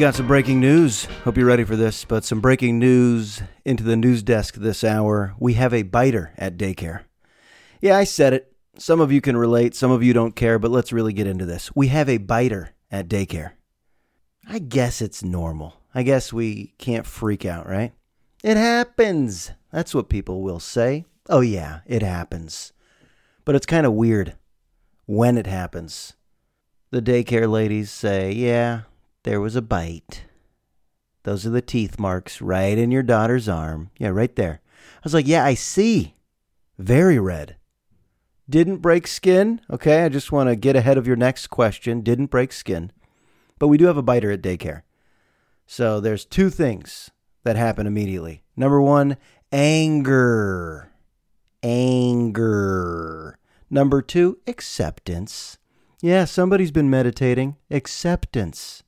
Got some breaking news. Hope you're ready for this, but some breaking news into the news desk this hour. We have a biter at daycare. Yeah, I said it. Some of you can relate, some of you don't care, but let's really get into this. We have a biter at daycare. I guess it's normal. I guess we can't freak out, right? It happens. That's what people will say. Oh, yeah, it happens. But it's kind of weird when it happens. The daycare ladies say, yeah, there was a bite. Those are the teeth marks right in your daughter's arm. Yeah, right there. I was like, yeah, I see. Very red. Didn't break skin. Okay, I just want to get ahead of your next question. Didn't break skin. But we do have a biter at daycare. So there's two things that happen immediately. Number one, anger. Anger. Number two, acceptance. Yeah, somebody's been meditating. Acceptance.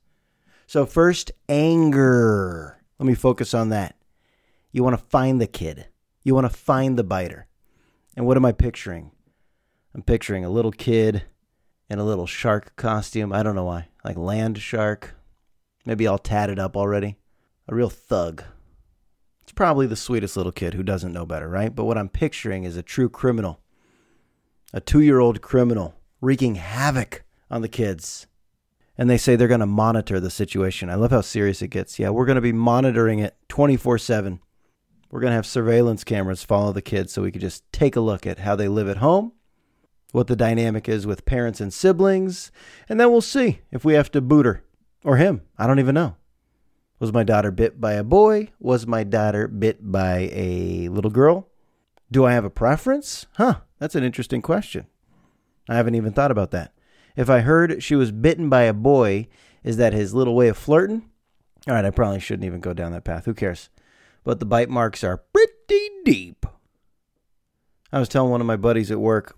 So, first, anger. Let me focus on that. You want to find the kid, you want to find the biter. And what am I picturing? I'm picturing a little kid in a little shark costume. I don't know why. Like land shark. Maybe all tatted up already. A real thug. It's probably the sweetest little kid who doesn't know better, right? But what I'm picturing is a true criminal. A two year old criminal wreaking havoc on the kids. And they say they're going to monitor the situation. I love how serious it gets. Yeah, we're going to be monitoring it 24 7. We're going to have surveillance cameras follow the kids so we could just take a look at how they live at home, what the dynamic is with parents and siblings, and then we'll see if we have to boot her or him. I don't even know. Was my daughter bit by a boy? Was my daughter bit by a little girl? Do I have a preference? Huh, that's an interesting question. I haven't even thought about that. If I heard she was bitten by a boy, is that his little way of flirting? All right, I probably shouldn't even go down that path. Who cares? But the bite marks are pretty deep. I was telling one of my buddies at work,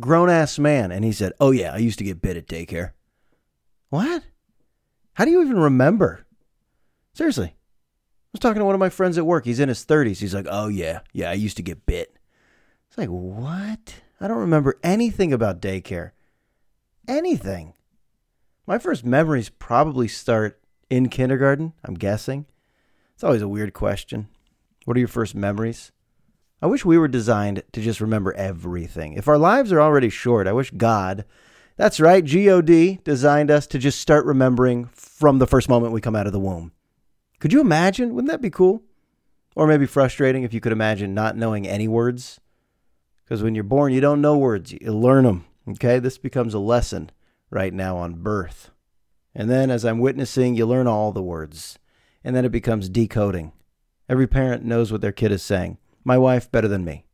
grown ass man, and he said, Oh, yeah, I used to get bit at daycare. What? How do you even remember? Seriously. I was talking to one of my friends at work. He's in his 30s. He's like, Oh, yeah, yeah, I used to get bit. It's like, What? I don't remember anything about daycare anything. My first memories probably start in kindergarten, I'm guessing. It's always a weird question. What are your first memories? I wish we were designed to just remember everything. If our lives are already short, I wish God, that's right, God, designed us to just start remembering from the first moment we come out of the womb. Could you imagine? Wouldn't that be cool? Or maybe frustrating if you could imagine not knowing any words? Because when you're born, you don't know words, you learn them. Okay, this becomes a lesson right now on birth. And then as I'm witnessing, you learn all the words. And then it becomes decoding. Every parent knows what their kid is saying. My wife better than me.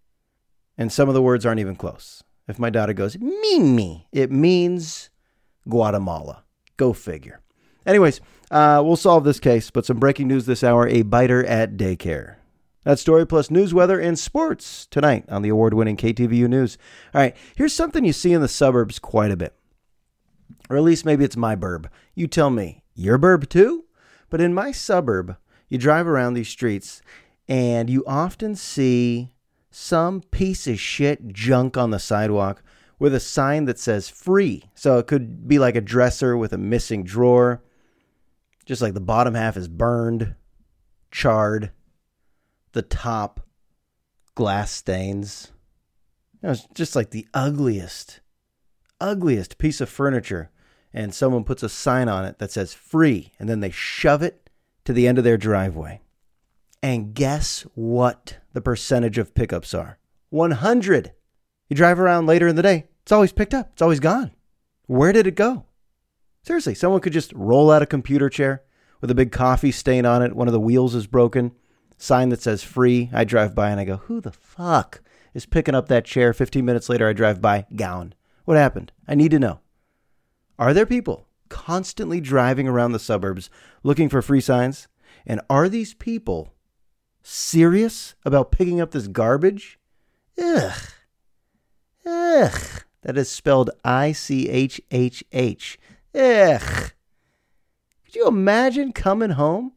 And some of the words aren't even close. If my daughter goes, Mimi, it means Guatemala. Go figure. Anyways, uh, we'll solve this case, but some breaking news this hour a biter at daycare. That story plus news, weather, and sports tonight on the award winning KTVU News. All right, here's something you see in the suburbs quite a bit. Or at least maybe it's my burb. You tell me, your burb too? But in my suburb, you drive around these streets and you often see some piece of shit junk on the sidewalk with a sign that says free. So it could be like a dresser with a missing drawer, just like the bottom half is burned, charred the top glass stains. Know, it's just like the ugliest, ugliest piece of furniture. And someone puts a sign on it that says free, and then they shove it to the end of their driveway. And guess what the percentage of pickups are? 100. You drive around later in the day, it's always picked up, it's always gone. Where did it go? Seriously, someone could just roll out a computer chair with a big coffee stain on it, one of the wheels is broken, sign that says free. I drive by and I go, who the fuck is picking up that chair? 15 minutes later, I drive by, gown. What happened? I need to know. Are there people constantly driving around the suburbs looking for free signs? And are these people serious about picking up this garbage? Ugh. Ugh. That is spelled I C H H H. Ugh. Could you imagine coming home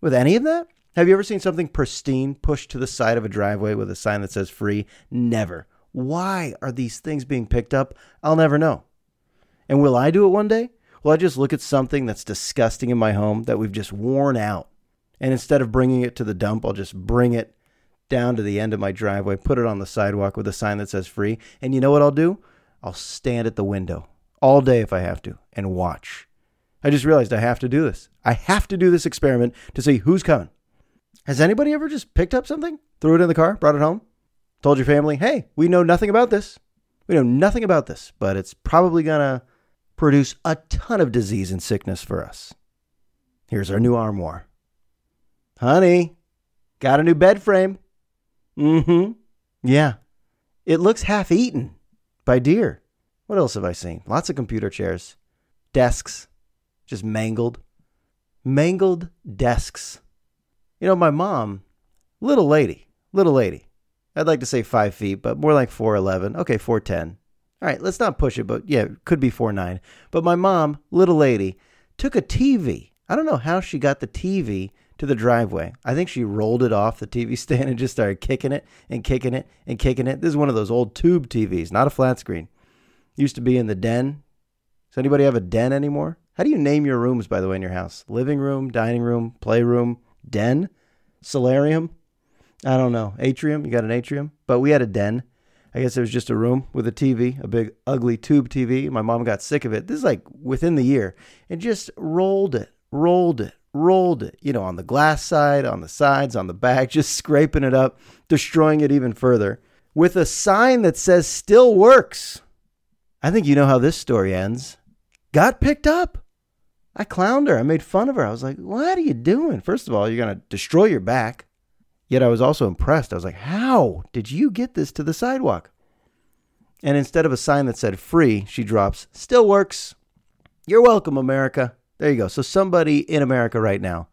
with any of that? Have you ever seen something pristine pushed to the side of a driveway with a sign that says free? Never. Why are these things being picked up? I'll never know. And will I do it one day? Well, I just look at something that's disgusting in my home that we've just worn out. And instead of bringing it to the dump, I'll just bring it down to the end of my driveway, put it on the sidewalk with a sign that says free. And you know what I'll do? I'll stand at the window all day if I have to and watch. I just realized I have to do this. I have to do this experiment to see who's coming. Has anybody ever just picked up something, threw it in the car, brought it home, told your family, hey, we know nothing about this? We know nothing about this, but it's probably going to produce a ton of disease and sickness for us. Here's our new armoire. Honey, got a new bed frame. Mm hmm. Yeah. It looks half eaten by deer. What else have I seen? Lots of computer chairs, desks, just mangled. Mangled desks. You know, my mom, little lady, little lady. I'd like to say five feet, but more like 4'11. Okay, 4'10. All right, let's not push it, but yeah, it could be 4'9. But my mom, little lady, took a TV. I don't know how she got the TV to the driveway. I think she rolled it off the TV stand and just started kicking it and kicking it and kicking it. This is one of those old tube TVs, not a flat screen. Used to be in the den. Does anybody have a den anymore? How do you name your rooms, by the way, in your house? Living room, dining room, playroom, den, solarium? I don't know. Atrium? You got an atrium? But we had a den. I guess it was just a room with a TV, a big, ugly tube TV. My mom got sick of it. This is like within the year and just rolled it, rolled it, rolled it, you know, on the glass side, on the sides, on the back, just scraping it up, destroying it even further with a sign that says still works. I think you know how this story ends. Got picked up. I clowned her. I made fun of her. I was like, what are you doing? First of all, you're going to destroy your back. Yet I was also impressed. I was like, how did you get this to the sidewalk? And instead of a sign that said free, she drops, still works. You're welcome, America. There you go. So somebody in America right now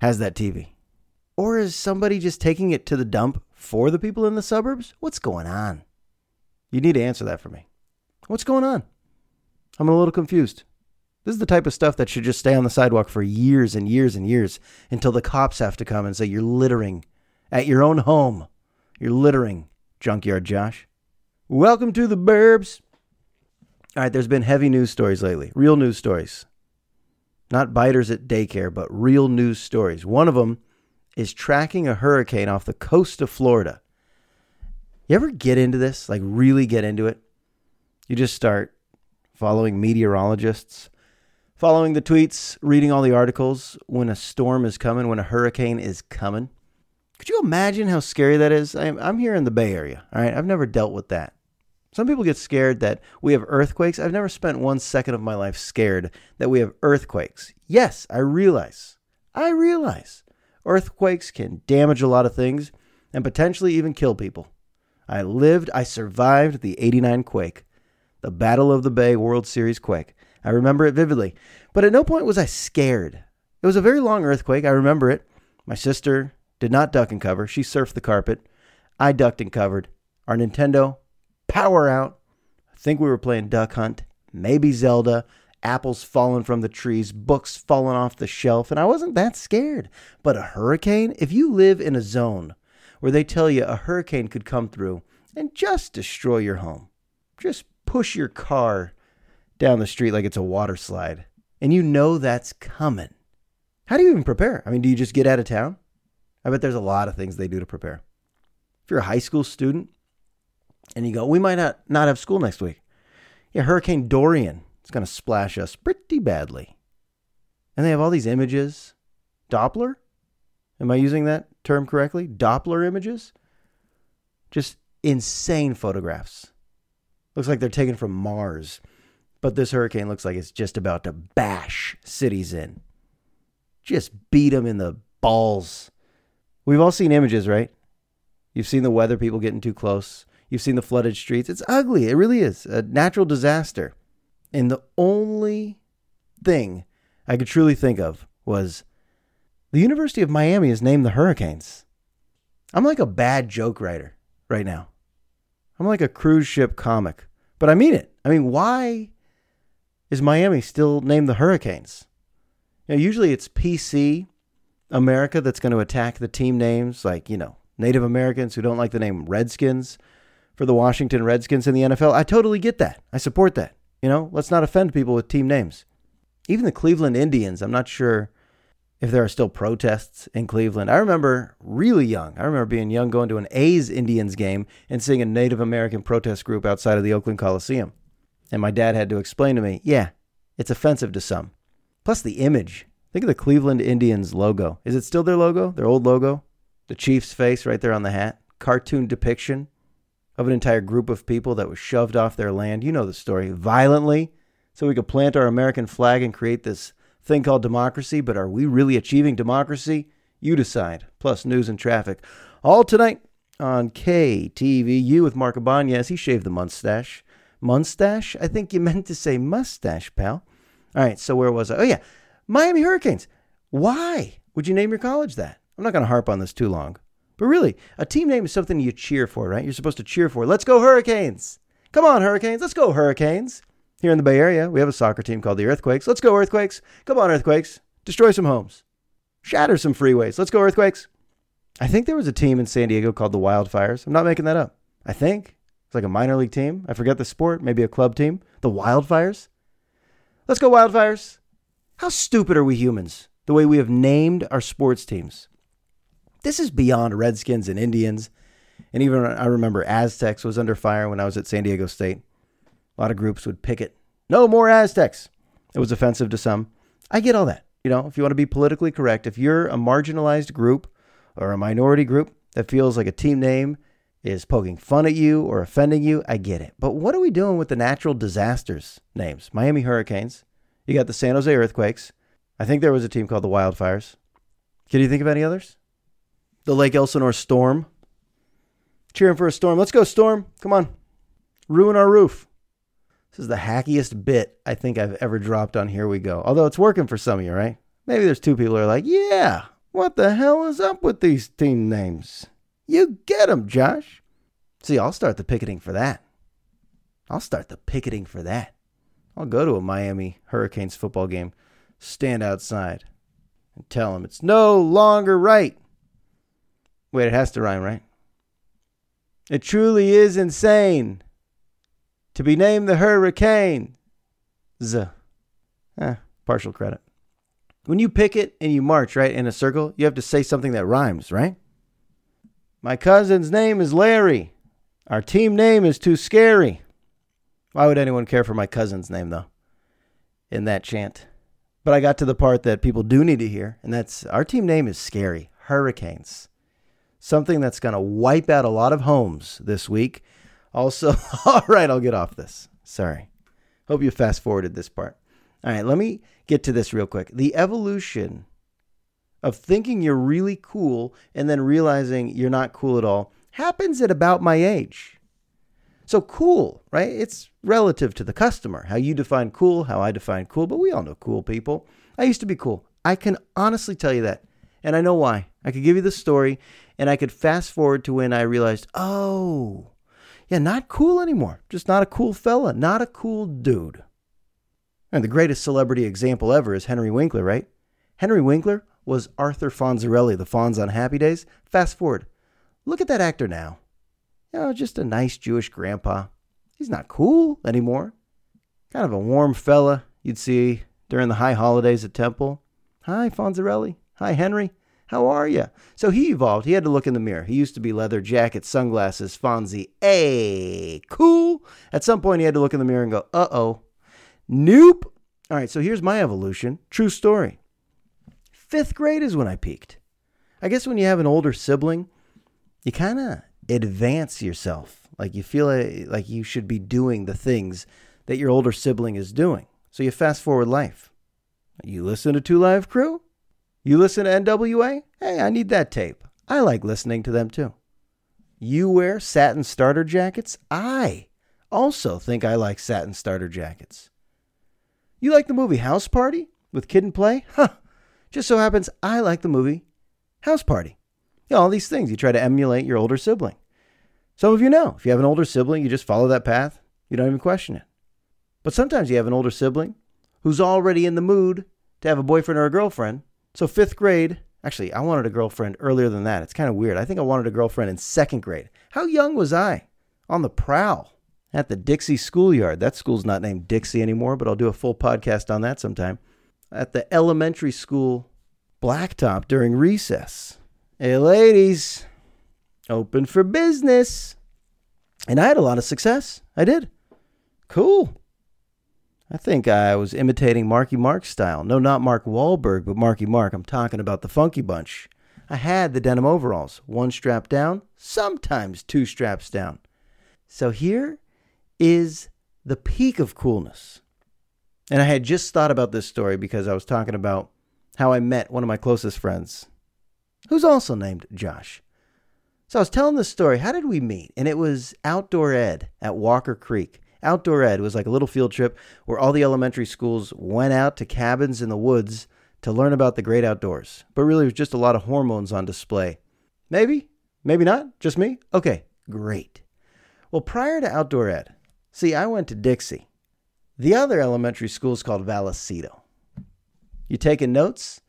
has that TV. Or is somebody just taking it to the dump for the people in the suburbs? What's going on? You need to answer that for me. What's going on? I'm a little confused. This is the type of stuff that should just stay on the sidewalk for years and years and years until the cops have to come and say, You're littering at your own home. You're littering, Junkyard Josh. Welcome to the burbs. All right, there's been heavy news stories lately, real news stories. Not biters at daycare, but real news stories. One of them is tracking a hurricane off the coast of Florida. You ever get into this? Like, really get into it? You just start following meteorologists, following the tweets, reading all the articles when a storm is coming, when a hurricane is coming. Could you imagine how scary that is? I'm, here in the Bay Area, all right? I've never dealt with that. Some people get scared that we have earthquakes. I've never spent one second of my life scared that we have earthquakes. Yes, I realize. I realize earthquakes can damage a lot of things and potentially even kill people. I lived, I survived the 89 quake, the Battle of the Bay World Series quake. I remember it vividly. But at no point was I scared. It was a very long earthquake. I remember it. My sister did not duck and cover. She surfed the carpet. I ducked and covered. Our Nintendo power out. I think we were playing Duck Hunt, maybe Zelda, apples falling from the trees, books falling off the shelf, and I wasn't that scared. But a hurricane, if you live in a zone where they tell you a hurricane could come through and just destroy your home, just push your car down the street like it's a water slide, and you know that's coming. How do you even prepare? I mean, do you just get out of town? I bet there's a lot of things they do to prepare. If you're a high school student, and you go, we might not, not have school next week. Yeah, Hurricane Dorian is going to splash us pretty badly. And they have all these images. Doppler? Am I using that term correctly? Doppler images? Just insane photographs. Looks like they're taken from Mars. But this hurricane looks like it's just about to bash cities in. Just beat them in the balls. We've all seen images, right? You've seen the weather people getting too close. You've seen the flooded streets. It's ugly. It really is a natural disaster. And the only thing I could truly think of was the University of Miami is named the Hurricanes. I'm like a bad joke writer right now. I'm like a cruise ship comic, but I mean it. I mean, why is Miami still named the Hurricanes? Know, usually it's PC America that's going to attack the team names, like, you know, Native Americans who don't like the name Redskins for the Washington Redskins in the NFL. I totally get that. I support that. You know, let's not offend people with team names. Even the Cleveland Indians, I'm not sure if there are still protests in Cleveland. I remember really young. I remember being young going to an A's Indians game and seeing a Native American protest group outside of the Oakland Coliseum. And my dad had to explain to me, yeah, it's offensive to some. Plus the image. Think of the Cleveland Indians logo. Is it still their logo? Their old logo? The Chief's face right there on the hat? Cartoon depiction of an entire group of people that was shoved off their land. You know the story. Violently, so we could plant our American flag and create this thing called democracy. But are we really achieving democracy? You decide. Plus news and traffic. All tonight on KTVU with Mark Ibanez. He shaved the mustache. Mustache? I think you meant to say mustache, pal. All right, so where was I? Oh, yeah. Miami Hurricanes. Why would you name your college that? I'm not going to harp on this too long. But really, a team name is something you cheer for, right? You're supposed to cheer for. Let's go, Hurricanes. Come on, Hurricanes. Let's go, Hurricanes. Here in the Bay Area, we have a soccer team called the Earthquakes. Let's go, Earthquakes. Come on, Earthquakes. Destroy some homes. Shatter some freeways. Let's go, Earthquakes. I think there was a team in San Diego called the Wildfires. I'm not making that up. I think. It's like a minor league team. I forget the sport. Maybe a club team. The Wildfires. Let's go, Wildfires. How stupid are we humans? The way we have named our sports teams. This is beyond Redskins and Indians. And even I remember Aztecs was under fire when I was at San Diego State. A lot of groups would picket. No more Aztecs. It was offensive to some. I get all that. You know, if you want to be politically correct, if you're a marginalized group or a minority group that feels like a team name is poking fun at you or offending you, I get it. But what are we doing with the natural disasters names? Miami Hurricanes. You got the San Jose Earthquakes. I think there was a team called the Wildfires. Can you think of any others? the Lake Elsinore Storm. Cheering for a storm. Let's go, Storm. Come on. Ruin our roof. This is the hackiest bit I think I've ever dropped on Here We Go. Although it's working for some of you, right? Maybe there's two people who are like, yeah, what the hell is up with these team names? You get them, Josh. See, I'll start the picketing for that. I'll start the picketing for that. I'll go to a Miami Hurricanes football game, stand outside, and tell them it's no longer right Wait, it has to rhyme, right? It truly is insane to be named the Hurricane. Z. Eh, partial credit. When you picket and you march, right, in a circle, you have to say something that rhymes, right? My cousin's name is Larry. Our team name is too scary. Why would anyone care for my cousin's name, though, in that chant? But I got to the part that people do need to hear, and that's our team name is scary Hurricanes something that's going to wipe out a lot of homes this week. Also, all right, I'll get off this. Sorry. Hope you fast forwarded this part. All right, let me get to this real quick. The evolution of thinking you're really cool and then realizing you're not cool at all happens at about my age. So, cool, right? It's relative to the customer. How you define cool, how I define cool, but we all know cool people. I used to be cool. I can honestly tell you that. And I know why. I could give you the story and I could fast forward to when I realized, oh, yeah, not cool anymore. Just not a cool fella, not a cool dude. And the greatest celebrity example ever is Henry Winkler, right? Henry Winkler was Arthur Fonzarelli, the Fonz on Happy Days. Fast forward. Look at that actor now. You know, just a nice Jewish grandpa. He's not cool anymore. Kind of a warm fella you'd see during the high holidays at Temple. Hi, Fonzarelli. Hi, Henry. How are you? So he evolved. He had to look in the mirror. He used to be leather jacket, sunglasses, Fonzie. Hey, cool. At some point, he had to look in the mirror and go, uh oh. Nope. All right, so here's my evolution. True story. Fifth grade is when I peaked. I guess when you have an older sibling, you kind of advance yourself. Like you feel like you should be doing the things that your older sibling is doing. So you fast forward life. You listen to Two Live Crew? You listen to NWA? Hey, I need that tape. I like listening to them too. You wear satin starter jackets? I also think I like satin starter jackets. You like the movie House Party with Kid and Play? Huh. Just so happens I like the movie House Party. You know, all these things you try to emulate your older sibling. Some of you know, if you have an older sibling, you just follow that path. You don't even question it. But sometimes you have an older sibling who's already in the mood to have a boyfriend or a girlfriend so, fifth grade, actually, I wanted a girlfriend earlier than that. It's kind of weird. I think I wanted a girlfriend in second grade. How young was I? On the prowl at the Dixie schoolyard. That school's not named Dixie anymore, but I'll do a full podcast on that sometime. At the elementary school blacktop during recess. Hey, ladies, open for business. And I had a lot of success. I did. Cool. I think I was imitating Marky Mark style. No, not Mark Wahlberg, but Marky Mark. I'm talking about the Funky Bunch. I had the denim overalls, one strap down, sometimes two straps down. So here is the peak of coolness. And I had just thought about this story because I was talking about how I met one of my closest friends, who's also named Josh. So I was telling this story. How did we meet? And it was outdoor ed at Walker Creek. Outdoor ed was like a little field trip where all the elementary schools went out to cabins in the woods to learn about the great outdoors. But really, it was just a lot of hormones on display. Maybe, maybe not. Just me? Okay, great. Well, prior to outdoor ed, see, I went to Dixie. The other elementary school is called Vallecito. You taking notes?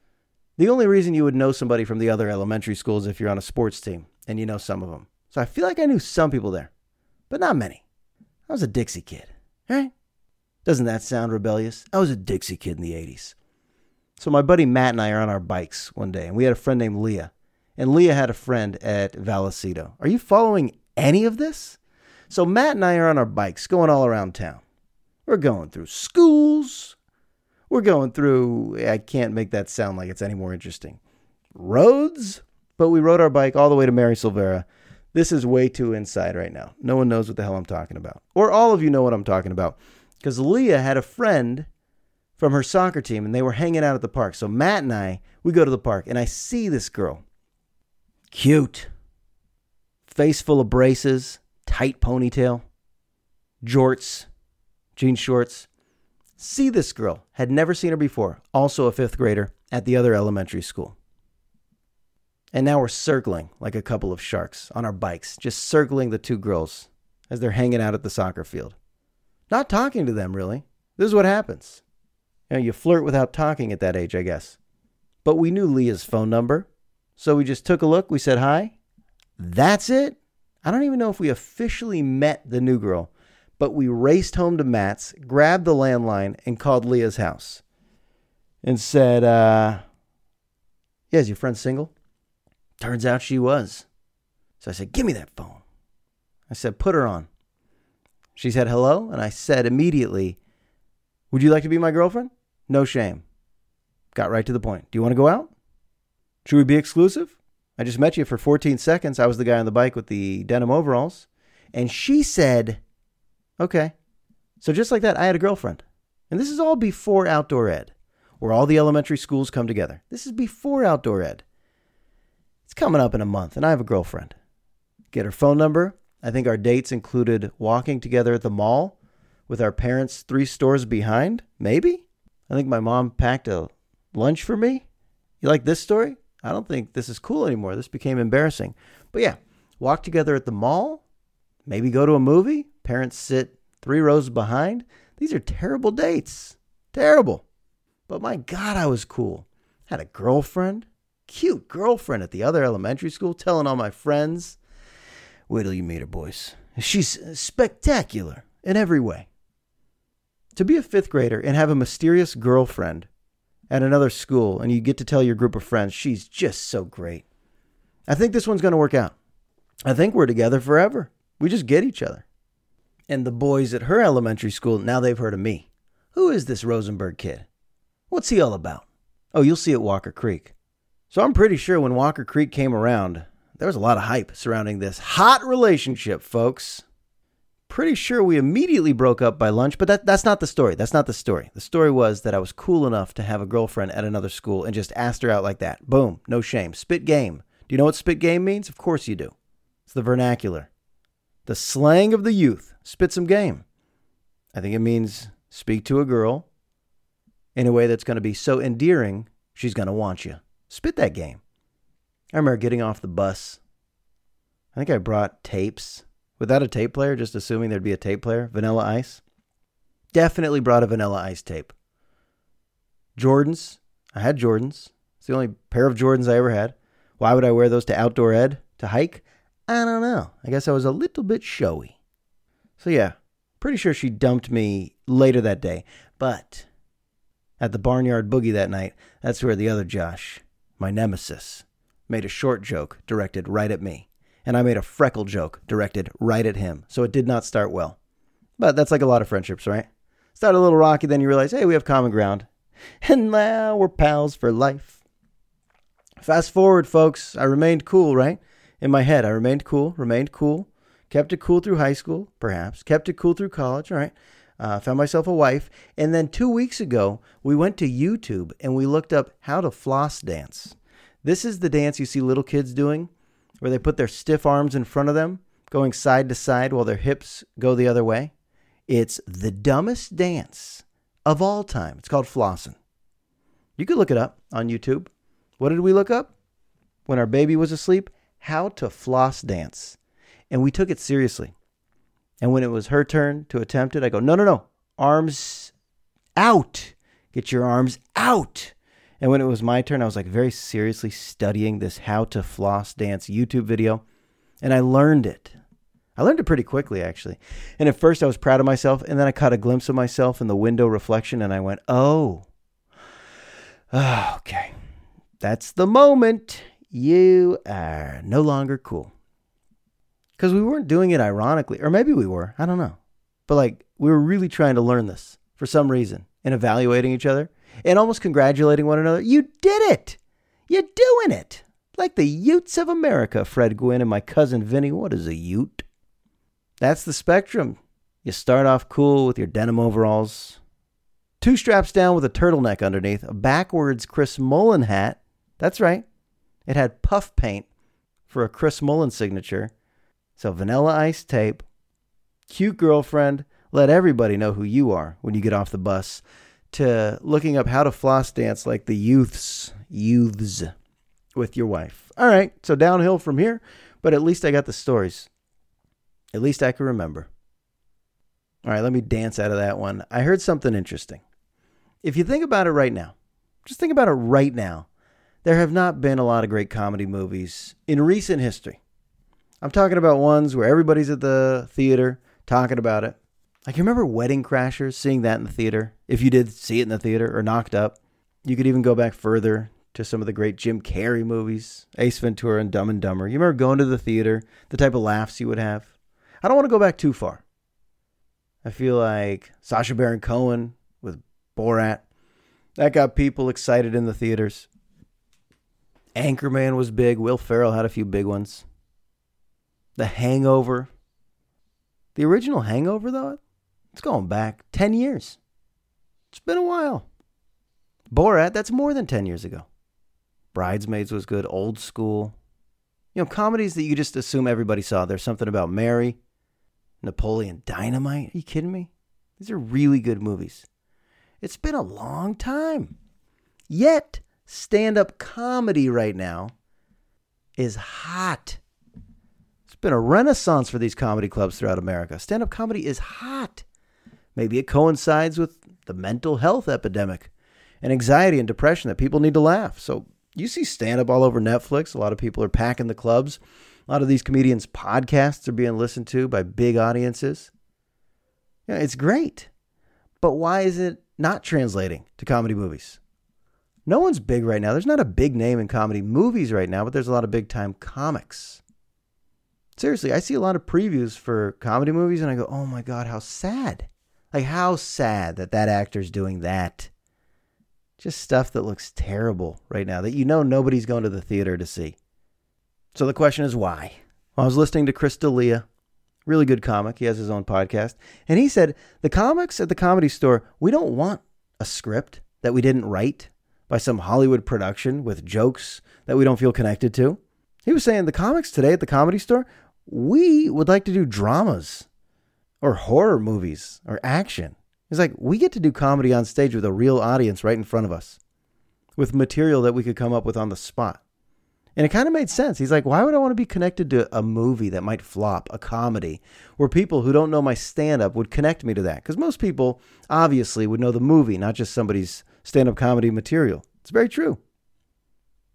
The only reason you would know somebody from the other elementary schools is if you're on a sports team and you know some of them. So I feel like I knew some people there, but not many. I was a Dixie kid, right? Doesn't that sound rebellious? I was a Dixie kid in the 80s. So my buddy Matt and I are on our bikes one day, and we had a friend named Leah. And Leah had a friend at Vallecito. Are you following any of this? So Matt and I are on our bikes going all around town. We're going through schools. We're going through, I can't make that sound like it's any more interesting. Roads, but we rode our bike all the way to Mary Silveira. This is way too inside right now. No one knows what the hell I'm talking about. Or all of you know what I'm talking about. Because Leah had a friend from her soccer team and they were hanging out at the park. So Matt and I, we go to the park and I see this girl. Cute. Face full of braces, tight ponytail, jorts, jean shorts. See this girl. Had never seen her before. Also a fifth grader at the other elementary school. And now we're circling like a couple of sharks on our bikes, just circling the two girls as they're hanging out at the soccer field. Not talking to them, really. This is what happens. You, know, you flirt without talking at that age, I guess. But we knew Leah's phone number, so we just took a look. We said hi. That's it. I don't even know if we officially met the new girl, but we raced home to Matt's, grabbed the landline, and called Leah's house and said, uh, Yeah, is your friend single? Turns out she was. So I said, Give me that phone. I said, Put her on. She said, Hello. And I said immediately, Would you like to be my girlfriend? No shame. Got right to the point. Do you want to go out? Should we be exclusive? I just met you for 14 seconds. I was the guy on the bike with the denim overalls. And she said, Okay. So just like that, I had a girlfriend. And this is all before outdoor ed, where all the elementary schools come together. This is before outdoor ed. It's coming up in a month, and I have a girlfriend. Get her phone number. I think our dates included walking together at the mall with our parents three stores behind, maybe. I think my mom packed a lunch for me. You like this story? I don't think this is cool anymore. This became embarrassing. But yeah, walk together at the mall, maybe go to a movie. Parents sit three rows behind. These are terrible dates. Terrible. But my God, I was cool. Had a girlfriend, cute girlfriend at the other elementary school, telling all my friends. Wait till you meet her, boys. She's spectacular in every way. To be a fifth grader and have a mysterious girlfriend at another school, and you get to tell your group of friends, she's just so great. I think this one's going to work out. I think we're together forever. We just get each other. And the boys at her elementary school, now they've heard of me. Who is this Rosenberg kid? What's he all about? Oh, you'll see at Walker Creek. So I'm pretty sure when Walker Creek came around, there was a lot of hype surrounding this hot relationship, folks. Pretty sure we immediately broke up by lunch, but that, that's not the story. That's not the story. The story was that I was cool enough to have a girlfriend at another school and just asked her out like that. Boom, no shame. Spit game. Do you know what spit game means? Of course you do. It's the vernacular, the slang of the youth. Spit some game. I think it means speak to a girl in a way that's going to be so endearing, she's going to want you. Spit that game. I remember getting off the bus. I think I brought tapes without a tape player, just assuming there'd be a tape player. Vanilla Ice. Definitely brought a Vanilla Ice tape. Jordans. I had Jordans. It's the only pair of Jordans I ever had. Why would I wear those to outdoor ed? To hike? I don't know. I guess I was a little bit showy. So yeah, pretty sure she dumped me later that day. But at the Barnyard Boogie that night, that's where the other Josh, my nemesis, made a short joke directed right at me. And I made a freckle joke directed right at him. So it did not start well. But that's like a lot of friendships, right? Start a little rocky, then you realize, hey, we have common ground. And now we're pals for life. Fast forward, folks. I remained cool, right? In my head, I remained cool, remained cool. Kept it cool through high school, perhaps. Kept it cool through college, all right? Uh, found myself a wife. And then two weeks ago, we went to YouTube and we looked up how to floss dance. This is the dance you see little kids doing, where they put their stiff arms in front of them, going side to side while their hips go the other way. It's the dumbest dance of all time. It's called flossing. You could look it up on YouTube. What did we look up when our baby was asleep? How to floss dance. And we took it seriously. And when it was her turn to attempt it, I go, no, no, no, arms out. Get your arms out. And when it was my turn, I was like very seriously studying this how to floss dance YouTube video. And I learned it. I learned it pretty quickly, actually. And at first, I was proud of myself. And then I caught a glimpse of myself in the window reflection. And I went, oh, oh okay. That's the moment. You are no longer cool because we weren't doing it ironically, or maybe we were. I don't know. But like, we were really trying to learn this for some reason and evaluating each other and almost congratulating one another. You did it! You're doing it! Like the Utes of America, Fred Gwynne and my cousin Vinny. What is a Ute? That's the spectrum. You start off cool with your denim overalls, two straps down with a turtleneck underneath, a backwards Chris Mullin hat. That's right. It had puff paint for a Chris Mullin signature so vanilla ice tape, cute girlfriend, let everybody know who you are when you get off the bus, to looking up how to floss dance like the youths, youths with your wife. All right, so downhill from here, but at least I got the stories. At least I can remember. All right, let me dance out of that one. I heard something interesting. If you think about it right now, just think about it right now. There have not been a lot of great comedy movies in recent history. I'm talking about ones where everybody's at the theater talking about it. Like, you remember Wedding Crashers, seeing that in the theater? If you did see it in the theater or knocked up, you could even go back further to some of the great Jim Carrey movies, Ace Ventura and Dumb and Dumber. You remember going to the theater, the type of laughs you would have? I don't want to go back too far. I feel like Sacha Baron Cohen with Borat, that got people excited in the theaters. Anchorman was big. Will Ferrell had a few big ones. The Hangover. The original Hangover, though, it's going back 10 years. It's been a while. Borat, that's more than 10 years ago. Bridesmaids was good, old school. You know, comedies that you just assume everybody saw. There's something about Mary, Napoleon Dynamite. Are you kidding me? These are really good movies. It's been a long time. Yet, stand up comedy right now is hot It's been a renaissance for these comedy clubs throughout America. Stand up comedy is hot. Maybe it coincides with the mental health epidemic and anxiety and depression that people need to laugh. So you see stand up all over Netflix. A lot of people are packing the clubs. A lot of these comedians' podcasts are being listened to by big audiences. Yeah, it's great. But why is it not translating to comedy movies? No one's big right now. There's not a big name in comedy movies right now, but there's a lot of big time comics. Seriously, I see a lot of previews for comedy movies and I go, oh my God, how sad. Like, how sad that that actor's doing that. Just stuff that looks terrible right now that you know nobody's going to the theater to see. So the question is why? Well, I was listening to Chris D'Elia, really good comic. He has his own podcast. And he said, the comics at the comedy store, we don't want a script that we didn't write by some Hollywood production with jokes that we don't feel connected to. He was saying the comics today at the comedy store, we would like to do dramas or horror movies or action. He's like we get to do comedy on stage with a real audience right in front of us with material that we could come up with on the spot. And it kind of made sense. He's like, why would I want to be connected to a movie that might flop, a comedy, where people who don't know my stand up would connect me to that? Because most people obviously would know the movie, not just somebody's stand up comedy material. It's very true.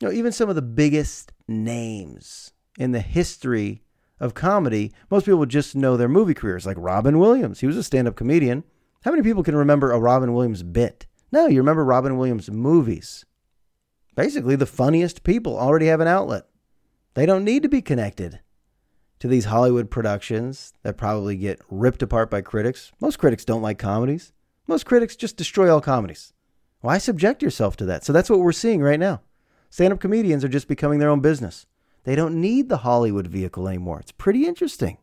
You know, even some of the biggest names in the history of comedy, most people just know their movie careers, like Robin Williams. He was a stand up comedian. How many people can remember a Robin Williams bit? No, you remember Robin Williams movies. Basically, the funniest people already have an outlet. They don't need to be connected to these Hollywood productions that probably get ripped apart by critics. Most critics don't like comedies. Most critics just destroy all comedies. Why subject yourself to that? So that's what we're seeing right now. Stand up comedians are just becoming their own business. They don't need the Hollywood vehicle anymore. It's pretty interesting.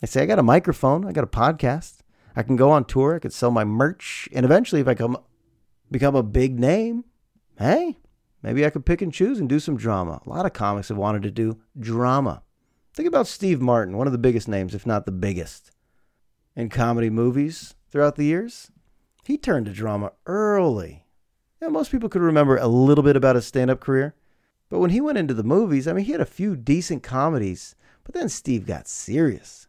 They say, I got a microphone, I got a podcast, I can go on tour, I could sell my merch, and eventually, if I come become a big name, hey, maybe I could pick and choose and do some drama. A lot of comics have wanted to do drama. Think about Steve Martin, one of the biggest names, if not the biggest, in comedy movies throughout the years. He turned to drama early. Yeah, most people could remember a little bit about his stand up career. But when he went into the movies, I mean, he had a few decent comedies, but then Steve got serious.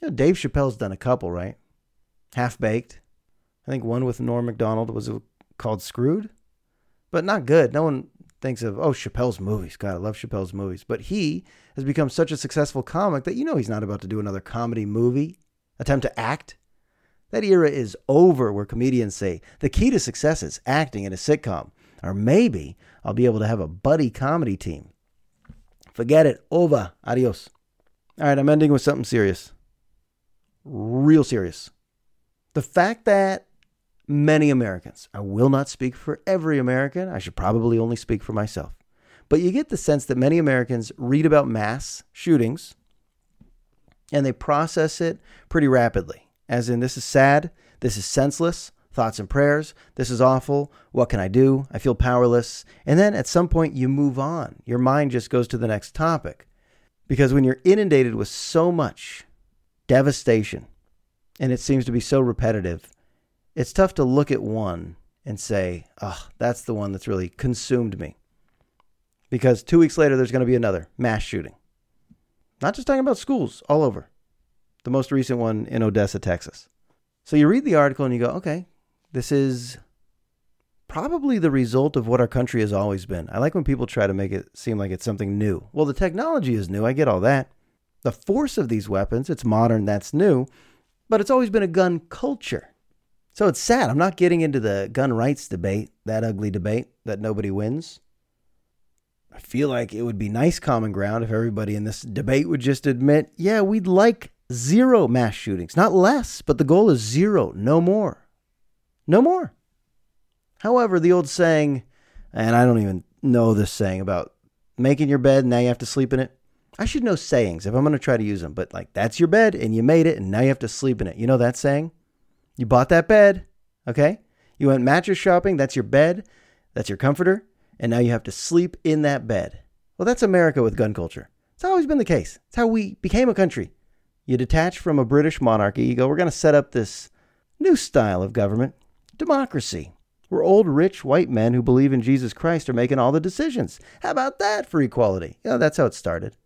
You know, Dave Chappelle's done a couple, right? Half Baked. I think one with Norm Macdonald was called Screwed, but not good. No one thinks of, oh, Chappelle's movies. God, I love Chappelle's movies. But he has become such a successful comic that you know he's not about to do another comedy movie, attempt to act. That era is over where comedians say the key to success is acting in a sitcom. Or maybe I'll be able to have a buddy comedy team. Forget it. Over. Adios. All right, I'm ending with something serious. Real serious. The fact that many Americans. I will not speak for every American. I should probably only speak for myself. But you get the sense that many Americans read about mass shootings and they process it pretty rapidly. As in, this is sad, this is senseless, thoughts and prayers, this is awful, what can I do? I feel powerless. And then at some point, you move on. Your mind just goes to the next topic. Because when you're inundated with so much devastation, and it seems to be so repetitive, it's tough to look at one and say, oh, that's the one that's really consumed me. Because two weeks later, there's going to be another mass shooting. Not just talking about schools, all over. The most recent one in Odessa, Texas. So you read the article and you go, okay, this is probably the result of what our country has always been. I like when people try to make it seem like it's something new. Well, the technology is new. I get all that. The force of these weapons, it's modern, that's new, but it's always been a gun culture. So it's sad. I'm not getting into the gun rights debate, that ugly debate that nobody wins. I feel like it would be nice common ground if everybody in this debate would just admit, yeah, we'd like zero mass shootings, not less, but the goal is zero, no more. No more. However, the old saying, and I don't even know this saying about making your bed and now you have to sleep in it. I should know sayings if I'm going to try to use them, but like that's your bed and you made it and now you have to sleep in it. You know that saying? You bought that bed, okay? You went mattress shopping, that's your bed, that's your comforter, and now you have to sleep in that bed. Well, that's America with gun culture. It's always been the case. It's how we became a country. You detach from a British monarchy, you go, we're going to set up this new style of government, democracy. We're old, rich, white men who believe in Jesus Christ are making all the decisions. How about that for equality? You know, that's how it started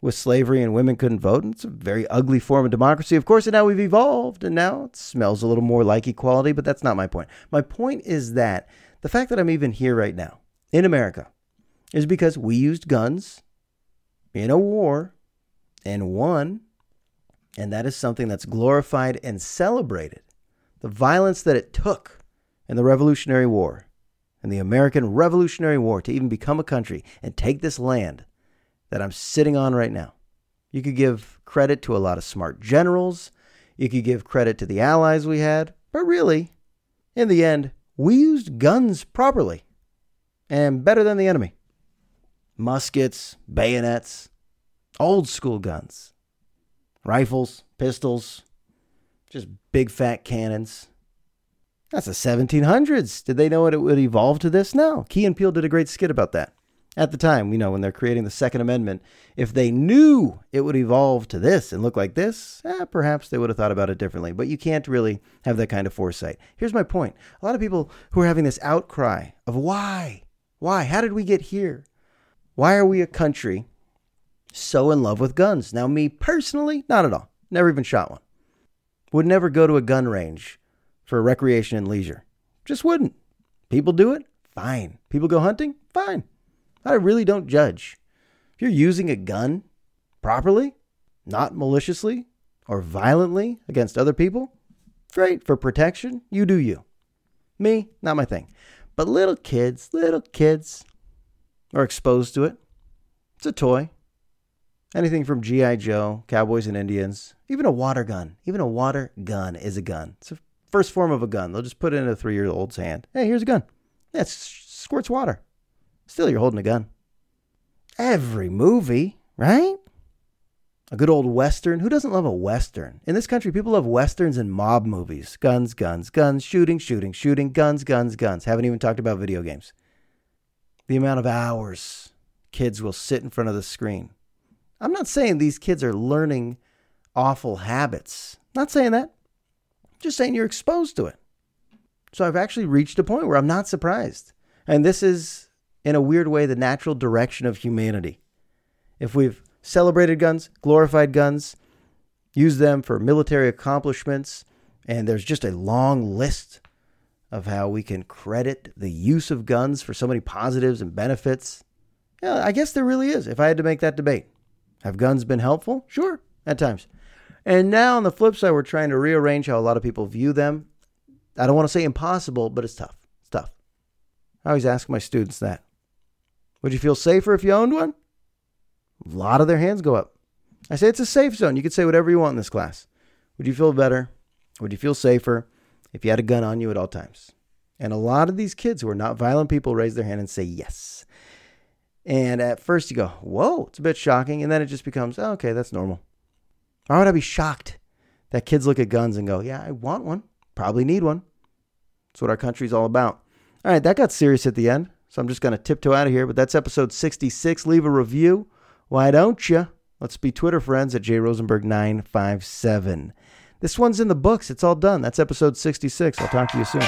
with slavery and women couldn't vote. And it's a very ugly form of democracy, of course. And now we've evolved, and now it smells a little more like equality, but that's not my point. My point is that the fact that I'm even here right now in America is because we used guns in a war and won. And that is something that's glorified and celebrated. The violence that it took in the Revolutionary War and the American Revolutionary War to even become a country and take this land that I'm sitting on right now. You could give credit to a lot of smart generals. You could give credit to the allies we had. But really, in the end, we used guns properly and better than the enemy. Muskets, bayonets, old school guns, rifles, pistols, just big fat cannons. That's the 1700s. Did they know it would evolve to this? No. Key and Peele did a great skit about that at the time, you know, when they're creating the Second Amendment, if they knew it would evolve to this and look like this, eh, perhaps they would have thought about it differently. But you can't really have that kind of foresight. Here's my point a lot of people who are having this outcry of why? Why? How did we get here? Why are we a country so in love with guns? Now, me personally, not at all. Never even shot one. Would never go to a gun range for recreation and leisure. Just wouldn't. People do it? Fine. People go hunting? Fine. I really don't judge. If you're using a gun properly, not maliciously or violently against other people, great. For protection, you do you. Me, not my thing. But little kids, little kids are exposed to it. It's a toy. Anything from G.I. Joe, Cowboys and Indians, even a water gun. Even a water gun is a gun. It's a first form of a gun. They'll just put it in a three year old's hand. Hey, here's a gun. It squirts water. Still, you're holding a gun. Every movie, right? A good old Western. Who doesn't love a Western? In this country, people love Westerns and mob movies. Guns, guns, guns, shooting, shooting, shooting, guns, guns, guns. Haven't even talked about video games. The amount of hours kids will sit in front of the screen. I'm not saying these kids are learning awful habits. Not saying that. Just saying you're exposed to it. So I've actually reached a point where I'm not surprised. And this is, in a weird way, the natural direction of humanity. If we've celebrated guns, glorified guns, used them for military accomplishments, and there's just a long list of how we can credit the use of guns for so many positives and benefits. Yeah, I guess there really is, if I had to make that debate. Have guns been helpful? Sure, at times. And now on the flip side, we're trying to rearrange how a lot of people view them. I don't want to say impossible, but it's tough. It's tough. I always ask my students that. Would you feel safer if you owned one? A lot of their hands go up. I say it's a safe zone. You could say whatever you want in this class. Would you feel better? Would you feel safer if you had a gun on you at all times? And a lot of these kids who are not violent people raise their hand and say yes. And at first you go, whoa, it's a bit shocking. And then it just becomes, oh, okay, that's normal. Why would I be shocked that kids look at guns and go, yeah, I want one, probably need one? That's what our country's all about. All right, that got serious at the end. So I'm just going to tiptoe out of here. But that's episode 66. Leave a review. Why don't you? Let's be Twitter friends at jrosenberg957. This one's in the books. It's all done. That's episode 66. I'll talk to you soon.